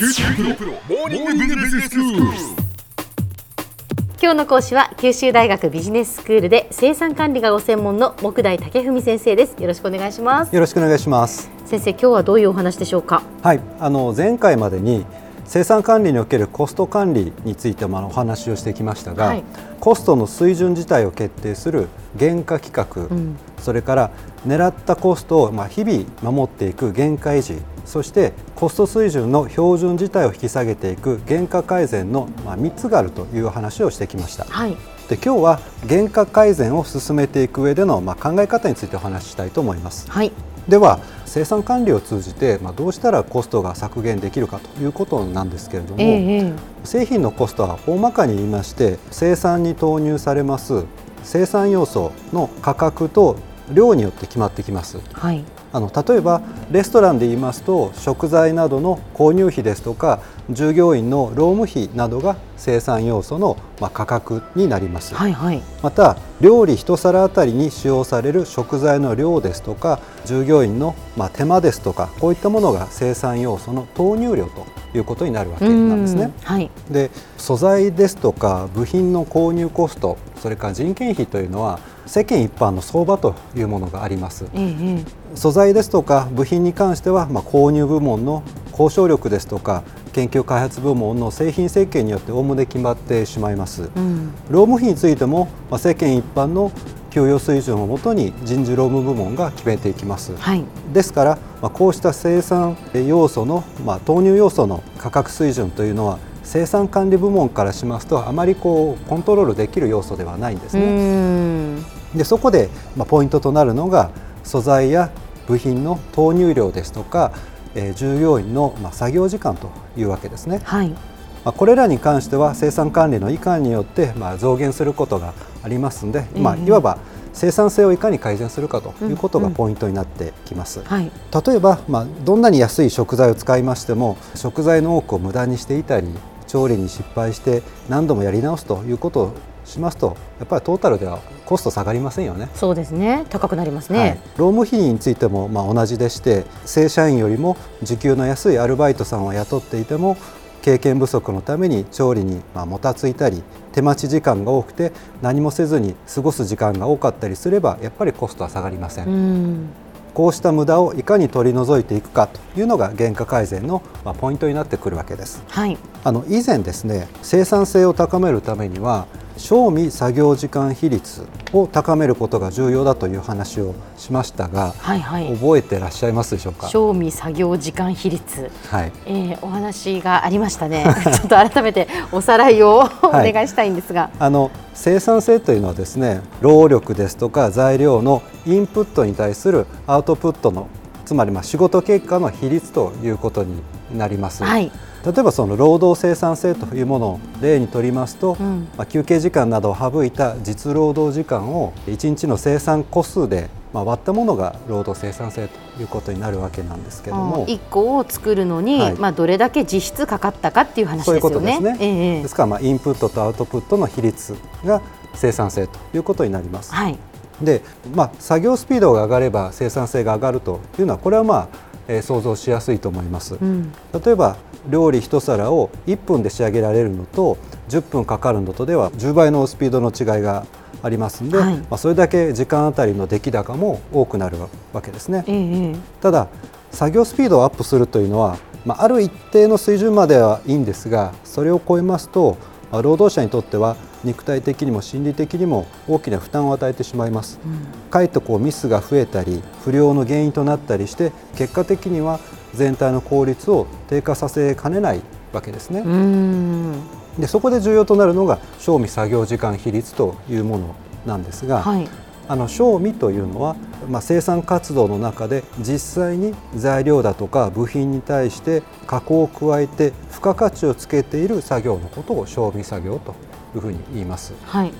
九州大学モーニングビジネススクール。今日の講師は九州大学ビジネススクールで生産管理がご専門の木大武文先生です。よろしくお願いします。よろしくお願いします。先生今日はどういうお話でしょうか？はい、あの前回までに生産管理におけるコスト管理についてもお話をしてきましたが、はい。コストの水準自体を決定する原価規格、ん。それから狙ったコストをまあ日々守っていく原価維持そしてコスト水準の標準自体を引き下げていく原価改善のまあ3つがあるという話をしてきました。はいで今日は原価改善を進めていく上でのまあ考え方についてお話ししたいと思います。はいでは生産管理を通じて、まあ、どうしたらコストが削減できるかということなんですけれども、えええ製品のコストは大まかに言いまして生産に投入されます生産要素の価格と量によって決まってきます。はいあの例えばレストランで言いますと食材などの購入費ですとか従業員の労務費などが生産要素のまあ価格になります。はいはいまた料理一皿あたりに使用される食材の量ですとか従業員のまあ手間ですとかこういったものが生産要素の投入量ということになるわけなんですねうん。はいで素材ですとか部品の購入コストそれから人件費というのは世間一般の相場というものがあります。えええ素材ですとか部品に関しては、まあ、購入部門の交渉力ですとか研究開発部門の製品設計によっておおむね決まってしまいます。えうん労務費についても、まあ、世間一般の給与水準をもとに人事労務部門が決めていきます。はいですから、まあ、こうした生産要素の、まあ、投入要素の価格水準というのは生産管理部門からしますとあまりこうコントロールできる要素ではないんですうね。んでそこで、まあ、ポイントとなるのが素材や部品の投入量ですとか、えー従業員の、まあ、作業時間というわけですね。はいまあ、これらに関しては生産管理の以下によってまあ増減することがありますので、まあ、ええいわば生産性をいかに改善するかということうんうんがポイントになってきます。はい例えば、まあ、どんなに安い食材を使いましても食材の多くを無駄にしていたり調理に失敗して何度もやり直すということをしますとやっぱりトータルではコスト下がりませんよね。そうですね。高くなりますはい。ね、労務費についてもまあ同じでして正社員よりも時給の安いアルバイトさんを雇っていても経験不足のために調理にまあもたついたり手待ち時間が多くて何もせずに過ごす時間が多かったりすればやっぱりコストは下がりません、うん。こうした無駄をいかに取り除いていくかというのが原価改善のまあポイントになってくるわけです。はい。あの以前ですね生産性を高めるためには賞味作業時間比率を高めることが重要だという話をしましたがはいはい覚えてらっしゃいますでしょうか？賞味作業時間比率はい。えー、お話がありましたね。ちょっと改めておさらいをお願いしたいんですが、あの生産性というのはですね、労力ですとか材料のインプットに対するアウトプットのつまりまあ仕事結果の比率ということになります。はい、例えばその労働生産性というものを例にとりますと、うんまあ、休憩時間などを省いた実労働時間を1日の生産個数でまあ割ったものが労働生産性ということになるわけなんですけども。一個を作るのに、はいまあどれだけ実質かかったかっていう話そういうですよね。ことですね。ええですからまあインプットとアウトプットの比率が生産性ということになります。はい、で、まあ作業スピードが上がれば生産性が上がるというのはこれはまあ、えー想像しやすいと思います。うん、例えば料理一皿を1分で仕上げられるのと10分かかるのとでは10倍のスピードの違いがありますので、はいまあそれだけ時間あたりの出来高も多くなるわけですね。ええただ作業スピードをアップするというのは、まあ、ある一定の水準まではいいんですがそれを超えますと、まあ労働者にとっては肉体的にも心理的にも大きな負担を与えてしまいます。かえってこうミスが増えたり不良の原因となったりして結果的には全体の効率を低下させかねないわけですね。うん、うん、でそこで重要となるのが賞味作業時間比率というものなんですが、はい、あの賞味というのは、まあ、生産活動の中で実際に材料だとか部品に対して加工を加えて付加価値をつけている作業のことを賞味作業というふうに言います。はい、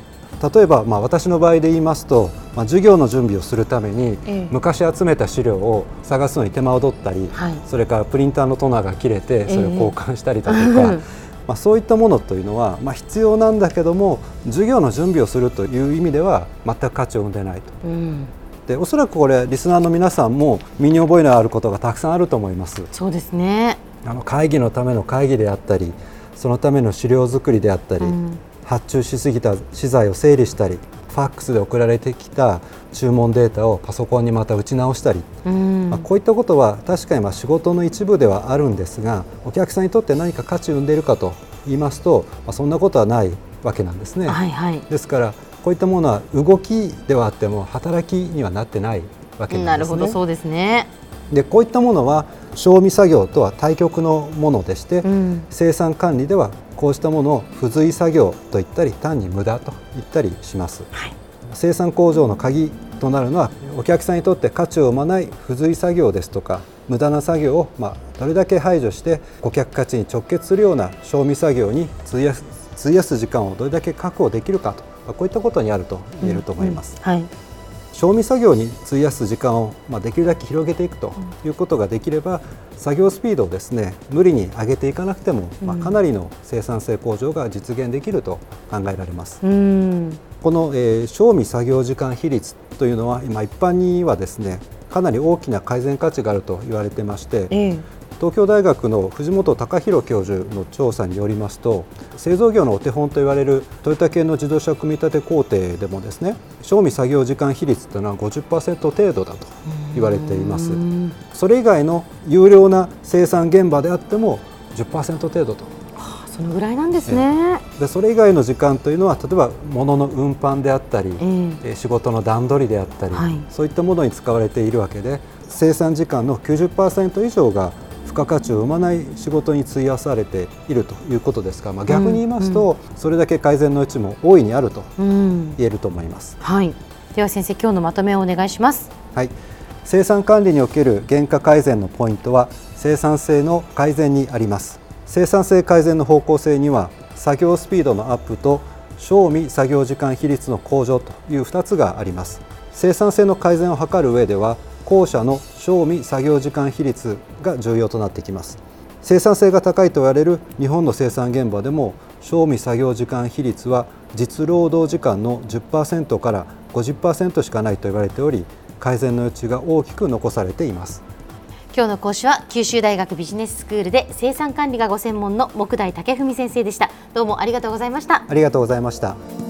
例えば、まあ、私の場合で言いますと、まあ、授業の準備をするために、ええ昔集めた資料を探すのに手間を取ったり、はいそれからプリンターのトナーが切れてそれを交換したりだとか、ええ まあ、そういったものというのは、まあ、必要なんだけども授業の準備をするという意味では全く価値を生んでないと。うん、でおそらくこれリスナーの皆さんも身に覚えのあることがたくさんあると思います。そうですね。あの会議のための会議であったりそのための資料作りであったり、うん、発注しすぎた資材を整理したりファックスで送られてきた注文データをパソコンにまた打ち直したり、うん、まあ、こういったことは確かにまあ仕事の一部ではあるんですがお客さんにとって何か価値を生んでいるかと言いますと、まあ、そんなことはないわけなんですね。はいはい、ですからこういったものは動きではあっても働きにはなってないわけなんですね。なるほどそうですね。でこういったものは賞味作業とは対極のものでして、うん、生産管理ではこうしたものを付随作業と言ったり単に無駄と言ったりします、はい、生産工場の鍵となるのはお客さんにとって価値を生まない付随作業ですとか無駄な作業をまあどれだけ排除して顧客価値に直結するような賞味作業に費やす費やす時間をどれだけ確保できるかと、まあ、こういったことにあると言えると思います。うんうん。はい賞味作業に費やす時間を、まあ、できるだけ広げていくということができれば、作業スピードをですね無理に上げていかなくても、まあ、かなりの生産性向上が実現できると考えられます。この、えー、賞味作業時間比率というのは今一般にはですねかなり大きな改善価値があると言われてまして、えー東京大学の藤本隆弘教授の調査によりますと製造業のお手本と言われるトヨタ系の自動車組み立て工程でもですね賞味作業時間比率というのは50%程度だと言われています。それ以外の有料な生産現場であっても10%程度と。そのぐらいなんですね。でそれ以外の時間というのは例えば物の運搬であったり、えー、仕事の段取りであったり、はい、そういったものに使われているわけで生産時間の90%以上が付加価値を生まない仕事に費やされているということですが、まあ、逆に言いますと、うん。うん、それだけ改善のうちも大いにあると言えると思います、うん、はい、では先生今日のまとめをお願いします。はい。生産管理における原価改善のポイントは生産性の改善にあります。生産性改善の方向性には作業スピードのアップと賞味作業時間比率の向上という2つがあります。生産性の改善を図る上では後者の賞味作業時間比率が重要となってきます。生産性が高いと言われる日本の生産現場でも賞味作業時間比率は実労働時間の10%から50%しかないと言われており改善の余地が大きく残されています。今日の講師は九州大学ビジネススクールで生産管理がご専門の木大武文先生でした。どうもありがとうございました。ありがとうございました